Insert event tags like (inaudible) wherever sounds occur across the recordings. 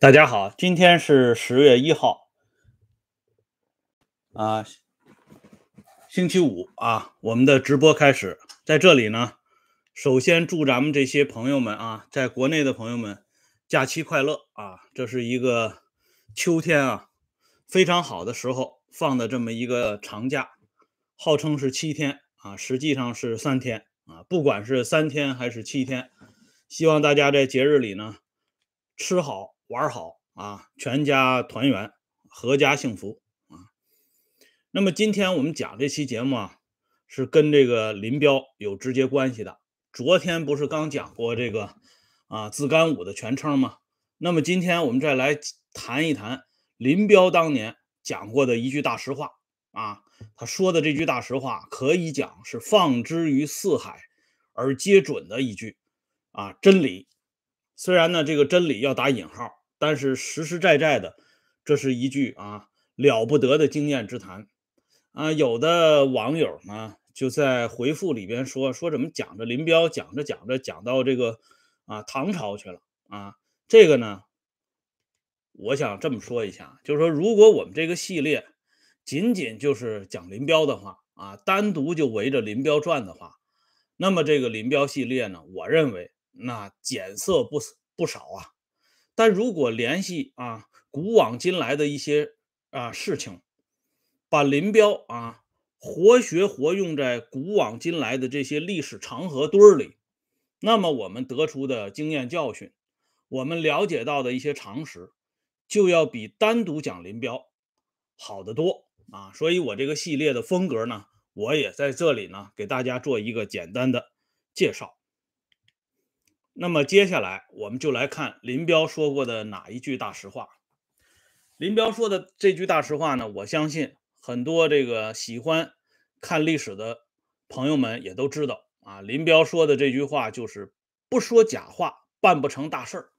大家好，今天是十月一号，啊，星期五啊，我们的直播开始。在这里呢，首先祝咱们这些朋友们啊，在国内的朋友们假期快乐啊！这是一个秋天啊非常好的时候放的这么一个长假，号称是七天啊，实际上是三天啊。不管是三天还是七天，希望大家在节日里呢吃好。玩好啊，全家团圆，阖家幸福啊。那么今天我们讲这期节目啊，是跟这个林彪有直接关系的。昨天不是刚讲过这个啊自干五的全称吗？那么今天我们再来谈一谈林彪当年讲过的一句大实话啊。他说的这句大实话，可以讲是放之于四海而皆准的一句啊真理。虽然呢，这个真理要打引号。但是实实在在的，这是一句啊了不得的经验之谈啊！有的网友呢就在回复里边说说怎么讲着林彪讲着讲着讲到这个啊唐朝去了啊？这个呢，我想这么说一下，就是说如果我们这个系列仅仅就是讲林彪的话啊，单独就围着林彪转的话，那么这个林彪系列呢，我认为那减色不不少啊。但如果联系啊古往今来的一些啊事情，把林彪啊活学活用在古往今来的这些历史长河堆里，那么我们得出的经验教训，我们了解到的一些常识，就要比单独讲林彪好得多啊！所以我这个系列的风格呢，我也在这里呢给大家做一个简单的介绍。那么接下来我们就来看林彪说过的哪一句大实话。林彪说的这句大实话呢，我相信很多这个喜欢看历史的朋友们也都知道啊。林彪说的这句话就是“不说假话，办不成大事儿”。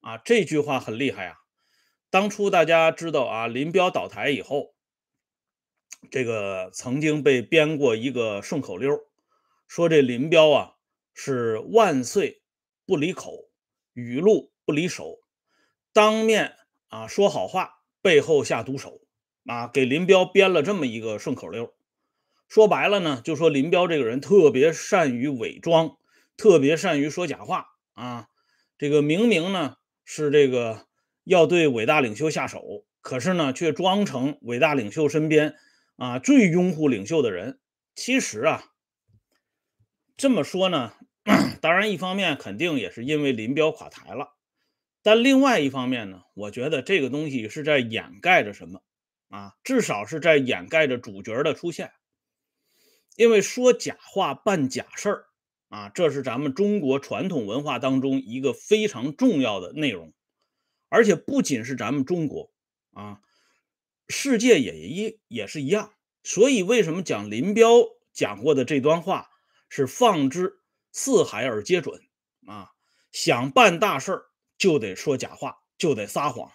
啊，这句话很厉害啊。当初大家知道啊，林彪倒台以后，这个曾经被编过一个顺口溜，说这林彪啊。是万岁不离口，语录不离手，当面啊说好话，背后下毒手啊，给林彪编了这么一个顺口溜。说白了呢，就说林彪这个人特别善于伪装，特别善于说假话啊。这个明明呢是这个要对伟大领袖下手，可是呢却装成伟大领袖身边啊最拥护领袖的人。其实啊。这么说呢，(clears throat) 当然一方面肯定也是因为林彪垮台了，但另外一方面呢，我觉得这个东西是在掩盖着什么啊？至少是在掩盖着主角的出现。因为说假话办假事儿啊，这是咱们中国传统文化当中一个非常重要的内容，而且不仅是咱们中国啊，世界也一也是一样。所以为什么讲林彪讲过的这段话？是放之四海而皆准啊！想办大事儿就得说假话，就得撒谎，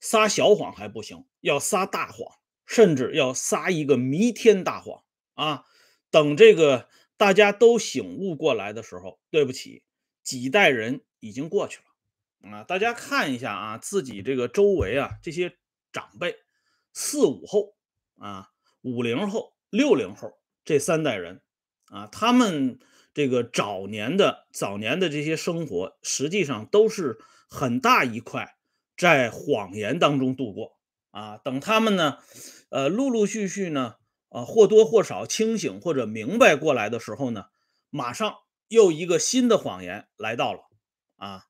撒小谎还不行，要撒大谎，甚至要撒一个弥天大谎啊！等这个大家都醒悟过来的时候，对不起，几代人已经过去了啊！大家看一下啊，自己这个周围啊，这些长辈，四五后啊，五零后、六零后这三代人。啊，他们这个早年的早年的这些生活，实际上都是很大一块在谎言当中度过啊。等他们呢，呃，陆陆续续呢，啊，或多或少清醒或者明白过来的时候呢，马上又一个新的谎言来到了啊。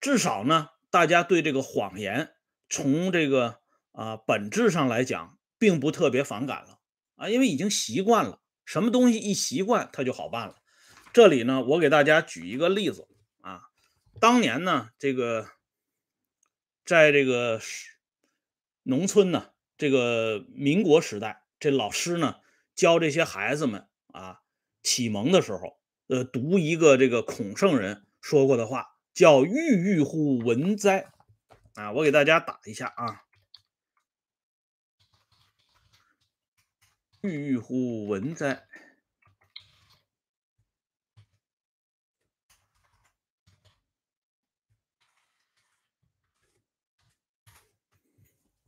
至少呢，大家对这个谎言从这个啊本质上来讲，并不特别反感了啊，因为已经习惯了。什么东西一习惯，它就好办了。这里呢，我给大家举一个例子啊。当年呢，这个在这个农村呢，这个民国时代，这老师呢教这些孩子们啊启蒙的时候，呃，读一个这个孔圣人说过的话，叫“郁郁乎文哉”啊。我给大家打一下啊。郁郁乎文哉！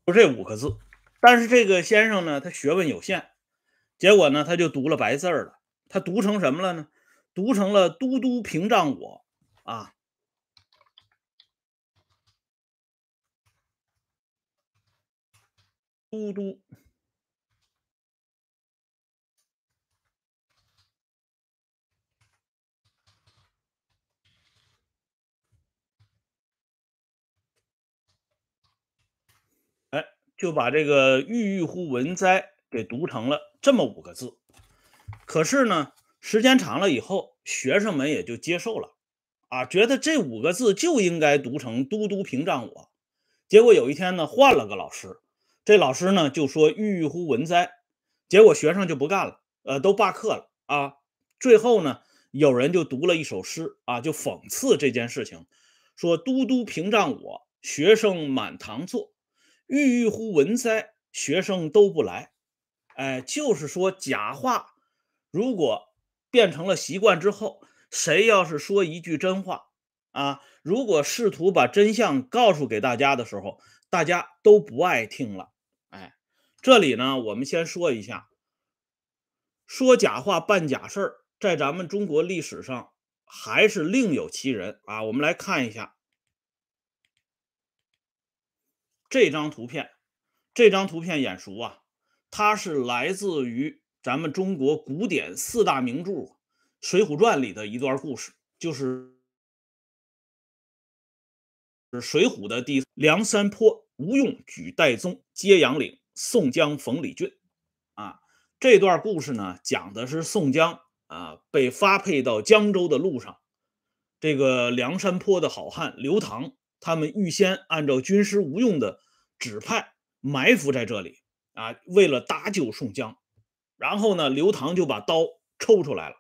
就这五个字。但是这个先生呢，他学问有限，结果呢，他就读了白字了。他读成什么了呢？读成了“都督屏障我”啊，“都督”。就把这个“郁郁乎文哉”给读成了这么五个字。可是呢，时间长了以后，学生们也就接受了，啊，觉得这五个字就应该读成“都督屏障我”。结果有一天呢，换了个老师，这老师呢就说“郁郁乎文哉”，结果学生就不干了，呃，都罢课了啊。最后呢，有人就读了一首诗啊，就讽刺这件事情，说“都督屏障我，学生满堂坐。”郁郁乎文哉，学生都不来。哎，就是说假话，如果变成了习惯之后，谁要是说一句真话啊，如果试图把真相告诉给大家的时候，大家都不爱听了。哎，这里呢，我们先说一下，说假话办假事儿，在咱们中国历史上还是另有其人啊。我们来看一下。这张图片，这张图片眼熟啊，它是来自于咱们中国古典四大名著《水浒传》里的一段故事，就是水浒的第梁山坡吴用举戴宗揭阳岭，宋江逢李俊啊。这段故事呢，讲的是宋江啊被发配到江州的路上，这个梁山坡的好汉刘唐。他们预先按照军师吴用的指派埋伏在这里啊，为了搭救宋江。然后呢，刘唐就把刀抽出来了，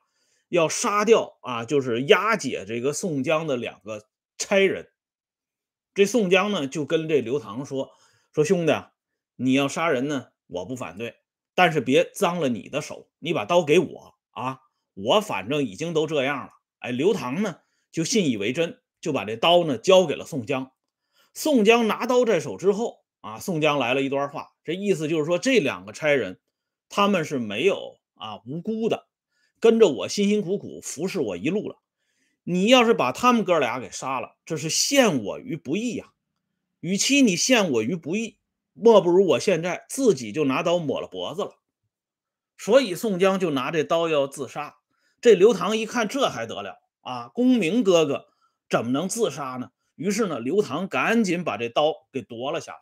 要杀掉啊，就是押解这个宋江的两个差人。这宋江呢，就跟这刘唐说：“说兄弟，你要杀人呢，我不反对，但是别脏了你的手，你把刀给我啊，我反正已经都这样了。”哎，刘唐呢就信以为真。就把这刀呢交给了宋江，宋江拿刀在手之后啊，宋江来了一段话，这意思就是说这两个差人他们是没有啊无辜的，跟着我辛辛苦苦服侍我一路了，你要是把他们哥俩给杀了，这是陷我于不义呀。与其你陷我于不义，莫不如我现在自己就拿刀抹了脖子了。所以宋江就拿这刀要自杀，这刘唐一看这还得了啊，公明哥哥。怎么能自杀呢？于是呢，刘唐赶紧把这刀给夺了下来。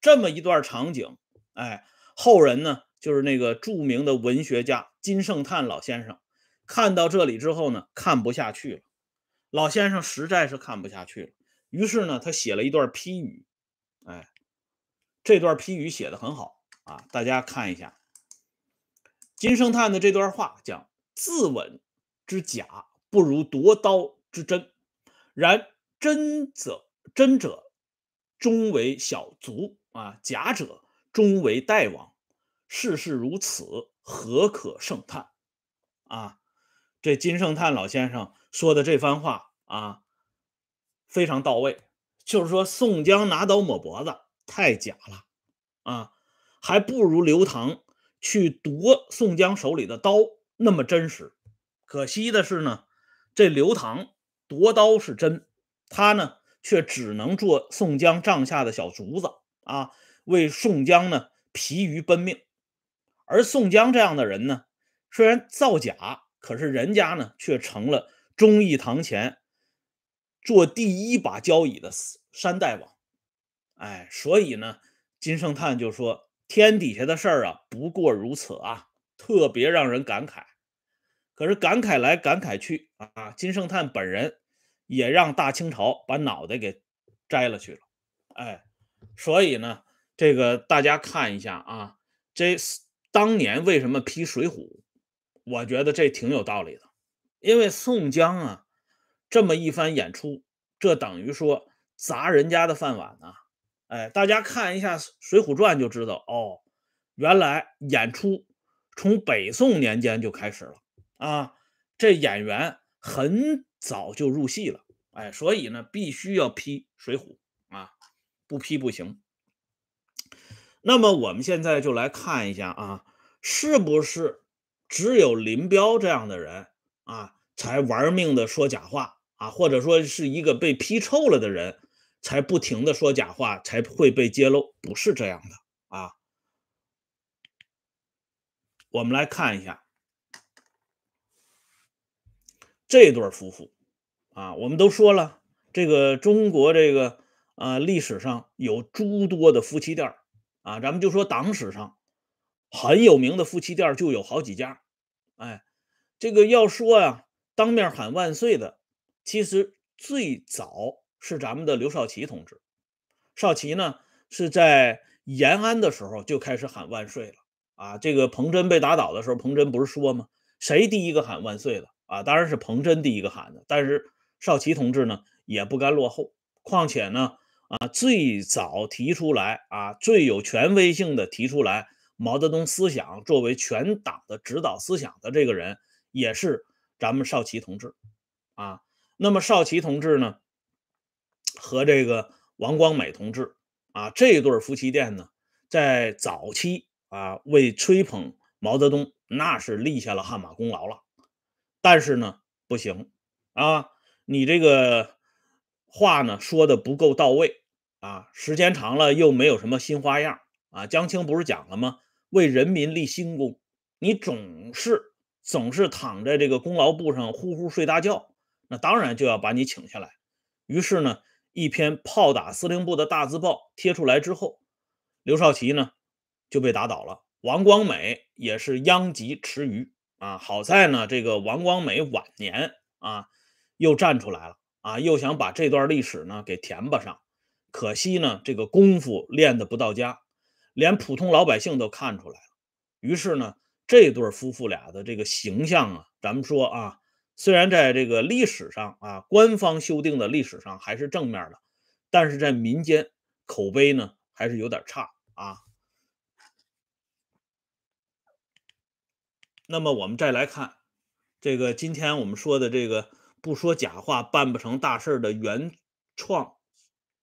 这么一段场景，哎，后人呢，就是那个著名的文学家金圣叹老先生，看到这里之后呢，看不下去了。老先生实在是看不下去了，于是呢，他写了一段批语。哎，这段批语写的很好啊，大家看一下。金圣叹的这段话讲：“自刎之假，不如夺刀之真。”然真者真者，终为小卒啊；假者终为大王。世事如此，何可胜叹？啊，这金圣叹老先生说的这番话啊，非常到位。就是说，宋江拿刀抹脖子太假了啊，还不如刘唐去夺宋江手里的刀那么真实。可惜的是呢，这刘唐。夺刀是真，他呢却只能做宋江帐下的小卒子啊，为宋江呢疲于奔命。而宋江这样的人呢，虽然造假，可是人家呢却成了忠义堂前做第一把交椅的山大王。哎，所以呢，金圣叹就说：“天底下的事儿啊，不过如此啊，特别让人感慨。”可是感慨来感慨去啊，金圣叹本人也让大清朝把脑袋给摘了去了，哎，所以呢，这个大家看一下啊，这当年为什么批《水浒》，我觉得这挺有道理的，因为宋江啊这么一番演出，这等于说砸人家的饭碗呐，哎，大家看一下《水浒传》就知道哦，原来演出从北宋年间就开始了。啊，这演员很早就入戏了，哎，所以呢，必须要批《水浒》啊，不批不行。那么我们现在就来看一下啊，是不是只有林彪这样的人啊，才玩命的说假话啊，或者说是一个被批臭了的人，才不停的说假话，才会被揭露？不是这样的啊。我们来看一下这对夫妇啊，我们都说了，这个中国这个啊历史上有诸多的夫妻店啊，咱们就说党史上很有名的夫妻店就有好几家。哎，这个要说呀，当面喊万岁的，其实最早是咱们的刘少奇同志。少奇呢是在延安的时候就开始喊万岁了啊。这个彭真被打倒的时候，彭真不是说吗？谁第一个喊万岁的啊？当然是彭真第一个喊的。但是少奇同志呢也不甘落后，况且呢。啊，最早提出来啊，最有权威性的提出来毛泽东思想作为全党的指导思想的这个人，也是咱们少奇同志啊。那么少奇同志呢，和这个王光美同志啊，这对夫妻店呢，在早期啊，为吹捧毛泽东，那是立下了汗马功劳了。但是呢，不行啊，你这个话呢说的不够到位。啊，时间长了又没有什么新花样啊！江青不是讲了吗？为人民立新功，你总是总是躺在这个功劳簿上呼呼睡大觉，那当然就要把你请下来。于是呢，一篇炮打司令部的大字报贴出来之后，刘少奇呢就被打倒了，王光美也是殃及池鱼啊。好在呢，这个王光美晚年啊又站出来了啊，又想把这段历史呢给填吧上。可惜呢，这个功夫练得不到家，连普通老百姓都看出来了。于是呢，这对夫妇俩的这个形象啊，咱们说啊，虽然在这个历史上啊，官方修订的历史上还是正面的，但是在民间口碑呢还是有点差啊。那么我们再来看这个今天我们说的这个不说假话办不成大事的原创。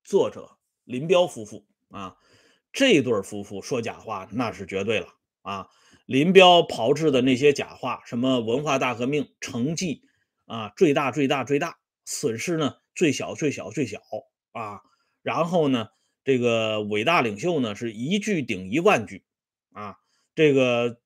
作者林彪夫妇啊，这对夫妇说假话那是绝对了啊！林彪炮制的那些假话，什么文化大革命成绩啊最大最大最大，损失呢最小最小最小啊！然后呢，这个伟大领袖呢是一句顶一万句啊！这个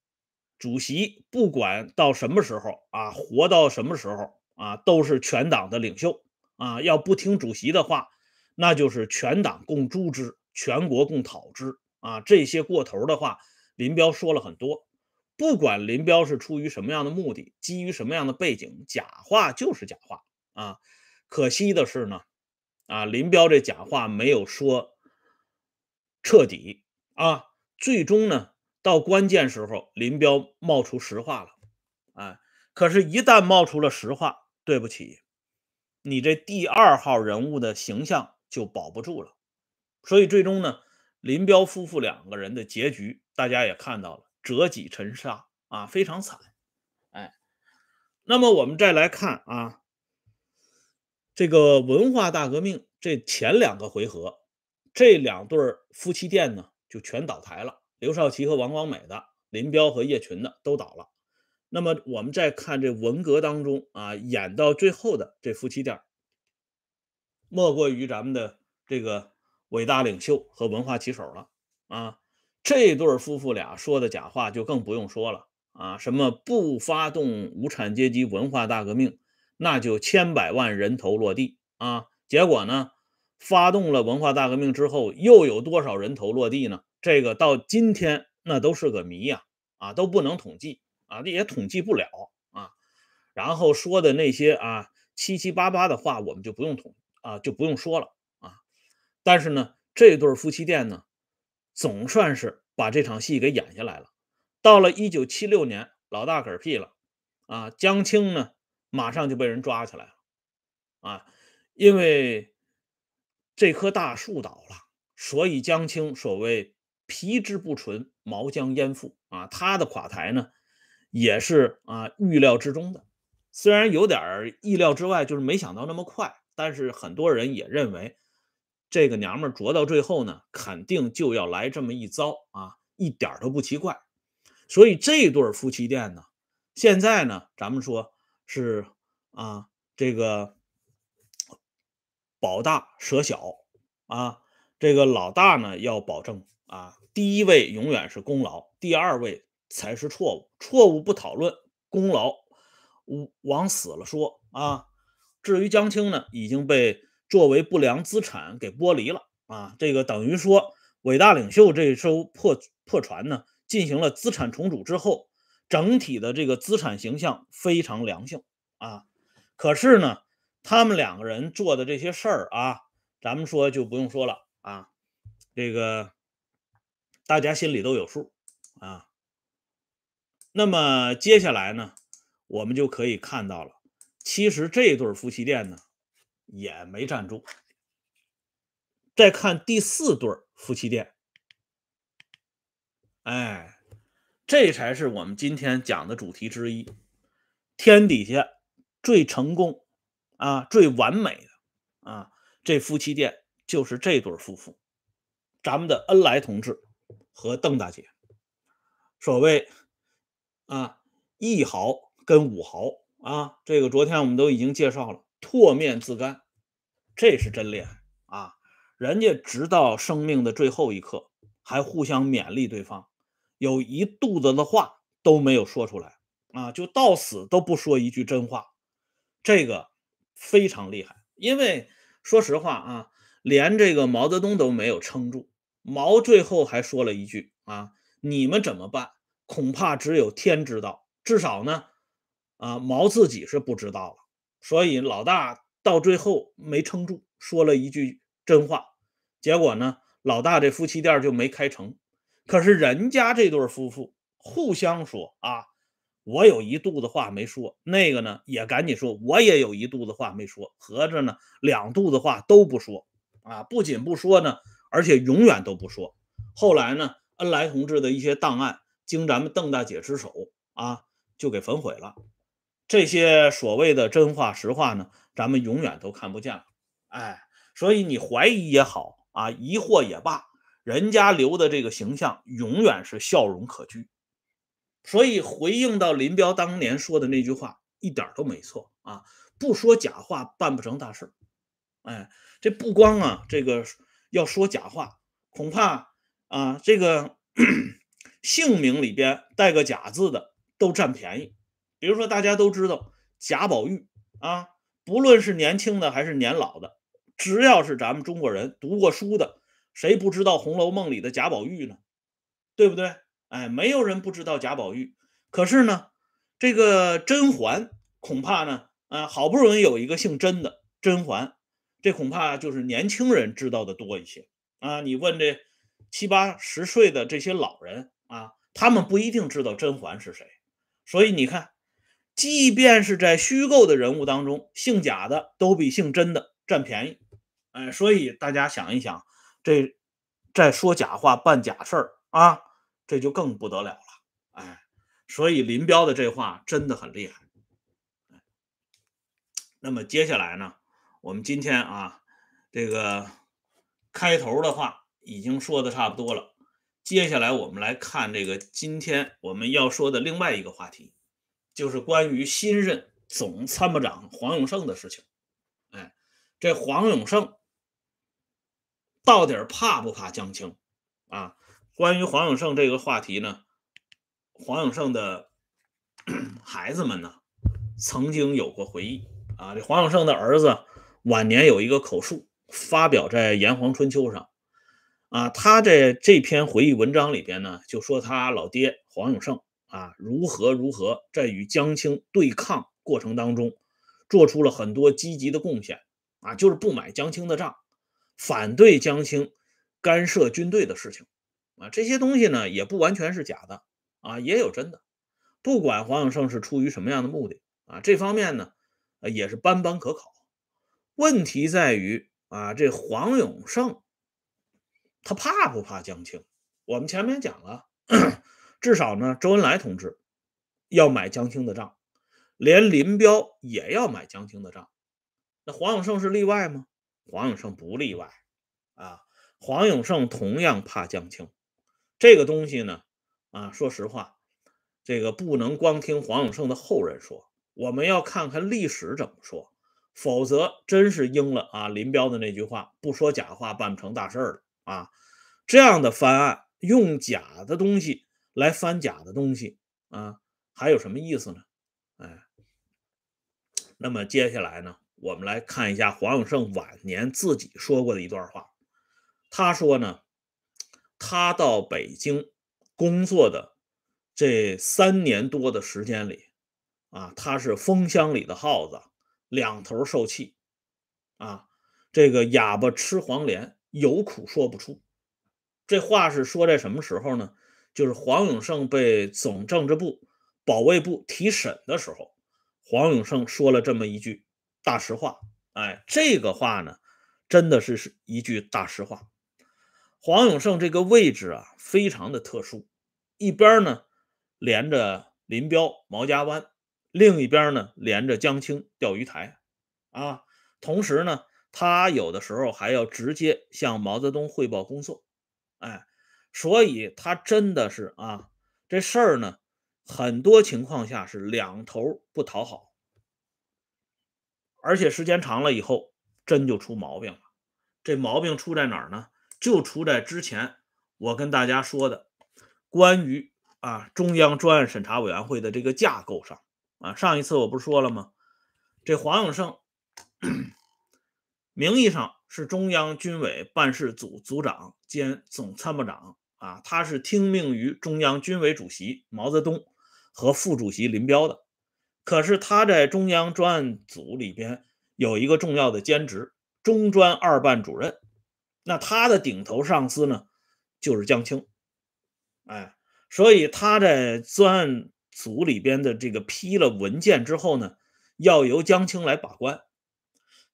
主席不管到什么时候啊，活到什么时候啊，都是全党的领袖啊！要不听主席的话。那就是全党共诛之，全国共讨之啊！这些过头的话，林彪说了很多。不管林彪是出于什么样的目的，基于什么样的背景，假话就是假话啊！可惜的是呢，啊，林彪这假话没有说彻底啊，最终呢，到关键时候，林彪冒出实话了，啊，可是，一旦冒出了实话，对不起，你这第二号人物的形象。就保不住了，所以最终呢，林彪夫妇两个人的结局大家也看到了，折戟沉沙啊，非常惨。哎，那么我们再来看啊，这个文化大革命这前两个回合，这两对夫妻店呢就全倒台了，刘少奇和王光美的，林彪和叶群的都倒了。那么我们再看这文革当中啊，演到最后的这夫妻店。莫过于咱们的这个伟大领袖和文化旗手了啊！这对夫妇俩说的假话就更不用说了啊！什么不发动无产阶级文化大革命，那就千百万人头落地啊！结果呢，发动了文化大革命之后，又有多少人头落地呢？这个到今天那都是个谜呀！啊，都不能统计啊，也统计不了啊！然后说的那些啊七七八八的话，我们就不用统。啊，就不用说了啊。但是呢，这对夫妻店呢，总算是把这场戏给演下来了。到了一九七六年，老大嗝屁了啊，江青呢，马上就被人抓起来了啊，因为这棵大树倒了，所以江青所谓皮之不存，毛将焉附啊，他的垮台呢，也是啊预料之中的，虽然有点意料之外，就是没想到那么快。但是很多人也认为，这个娘们儿到最后呢，肯定就要来这么一遭啊，一点都不奇怪。所以这对夫妻店呢，现在呢，咱们说是啊，这个保大舍小啊，这个老大呢要保证啊，第一位永远是功劳，第二位才是错误，错误不讨论，功劳往死了说啊。至于江青呢，已经被作为不良资产给剥离了啊，这个等于说伟大领袖这艘破破船呢。进行了资产重组之后，整体的这个资产形象非常良性啊。可是呢，他们两个人做的这些事儿啊，咱们说就不用说了啊。这个大家心里都有数啊。那么接下来呢，我们就可以看到了，其实这对夫妻店呢也没站住。再看第四对夫妻店。哎，这才是我们今天讲的主题之一。天底下最成功啊、最完美的啊，这夫妻店就是这对夫妇，咱们的恩来同志和邓大姐。所谓啊，一豪跟五豪啊，这个昨天我们都已经介绍了，唾面自干，这是真厉害啊！人家直到生命的最后一刻，还互相勉励对方。有一肚子的话都没有说出来啊，就到死都不说一句真话，这个非常厉害。因为说实话啊，连这个毛泽东都没有撑住，毛最后还说了一句啊：“你们怎么办？恐怕只有天知道。”至少呢，啊，毛自己是不知道了。所以老大到最后没撑住，说了一句真话，结果呢，老大这夫妻店就没开成。可是人家这对夫妇互相说啊，我有一肚子话没说，那个呢也赶紧说，我也有一肚子话没说，合着呢两肚子话都不说啊，不仅不说呢，而且永远都不说。后来呢，恩来同志的一些档案经咱们邓大姐之手啊，就给焚毁了。这些所谓的真话实话呢，咱们永远都看不见了。哎，所以你怀疑也好啊，疑惑也罢。人家留的这个形象永远是笑容可掬，所以回应到林彪当年说的那句话，一点都没错啊！不说假话，办不成大事。哎，这不光啊，这个要说假话，恐怕啊，这个 (clears throat) 姓名里边带个假字的都占便宜。比如说，大家都知道贾宝玉啊，不论是年轻的还是年老的，只要是咱们中国人读过书的。谁不知道《红楼梦》里的贾宝玉呢？对不对？哎，没有人不知道贾宝玉。可是呢，这个甄嬛恐怕呢，啊，好不容易有一个姓甄的甄嬛，这恐怕就是年轻人知道的多一些啊。你问这七八十岁的这些老人啊，他们不一定知道甄嬛是谁。所以你看，即便是在虚构的人物当中，姓贾的都比姓甄的占便宜。哎，所以大家想一想。这在说假话办假事儿啊，这就更不得了了。哎，所以林彪的这话真的很厉害。那么接下来呢，我们今天啊，这个开头的话已经说的差不多了。接下来我们来看这个今天我们要说的另外一个话题，就是关于新任总参谋长黄永胜的事情。哎，这黄永胜。到底怕不怕江青啊？关于黄永胜这个话题呢，黄永胜的 (clears throat) 孩子们呢，曾经有过回忆啊。这黄永胜的儿子晚年有一个口述，发表在《炎黄春秋》上啊。他在这篇回忆文章里边呢，就说他老爹黄永胜啊，如何如何在与江青对抗过程当中，做出了很多积极的贡献啊，就是不买江青的账。反对江青干涉军队的事情啊，这些东西呢也不完全是假的啊，也有真的。不管黄永胜是出于什么样的目的啊，这方面呢也是斑斑可考。问题在于啊，这黄永胜他怕不怕江青？我们前面讲了，(clears throat) 至少呢，周恩来同志要买江青的账，连林彪也要买江青的账。那黄永胜是例外吗？黄永胜不例外，啊。黄永胜同样怕江青，这个东西呢，啊，说实话，这个不能光听黄永胜的后人说，我们要看看历史怎么说，否则真是应了啊林彪的那句话：不说假话办不成大事儿啊。这样的翻案，用假的东西来翻假的东西啊，还有什么意思呢？哎，那么接下来呢，我们来看一下黄永胜晚年自己说过的一段话。他说呢，他到北京工作的这三年多的时间里，啊，他是风箱里的耗子，两头受气，啊，这个哑巴吃黄连，有苦说不出。这话是说在什么时候呢？就是黄永胜被总政治部、保卫部提审的时候，黄永胜说了这么一句大实话。哎，这个话呢，真的是是一句大实话。黄永胜这个位置啊，非常的特殊，一边呢连着林彪、毛家湾，另一边呢连着江青、钓鱼台，啊，同时呢，他有的时候还要直接向毛泽东汇报工作，哎，所以他真的是啊，这事儿呢，很多情况下是两头不讨好，而且时间长了以后，真就出毛病了。这毛病出在哪儿呢？就出在之前我跟大家说的关于啊中央专案审查委员会的这个架构上啊，上一次我不是说了吗？这黄永胜名义上是中央军委办事组组长兼总参谋长啊，他是听命于中央军委主席毛泽东和副主席林彪的。可是他在中央专案组里边有一个重要的兼职，中专二办主任。那他的顶头上司呢，就是江青，哎，所以他在专案组里边的这个批了文件之后呢，要由江青来把关。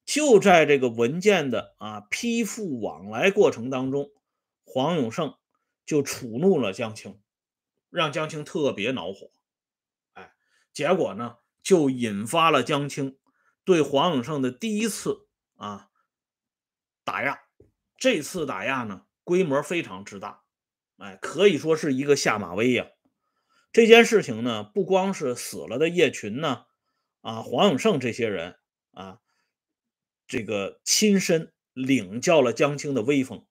就在这个文件的啊批复往来过程当中，黄永胜就触怒了江青，让江青特别恼火，哎，结果呢，就引发了江青对黄永胜的第一次啊打压。这次打压呢，规模非常之大，哎，可以说是一个下马威呀。这件事情呢，不光是死了的叶群呢，啊，黄永胜这些人啊，这个亲身领教了江青的威风，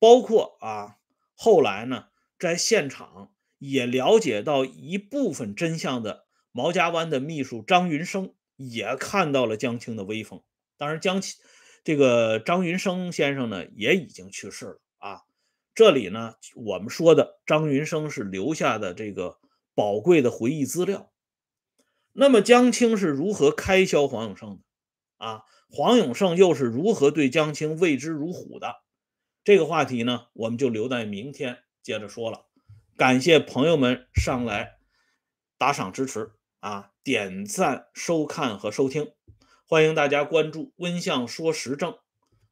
包括啊，后来呢，在现场也了解到一部分真相的毛家湾的秘书张云生也看到了江青的威风。当然，江青。这个张云生先生呢，也已经去世了。这里呢，我们说的张云生是留下的这个宝贵的回忆资料。那么江青是如何开销黄永胜的啊？黄永胜又是如何对江青畏之如虎的？这个话题呢，我们就留在明天接着说了。感谢朋友们上来打赏支持啊，点赞、收看和收听。欢迎大家关注“温相说时政”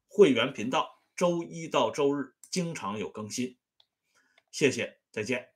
会员频道，周一到周日经常有更新。谢谢，再见。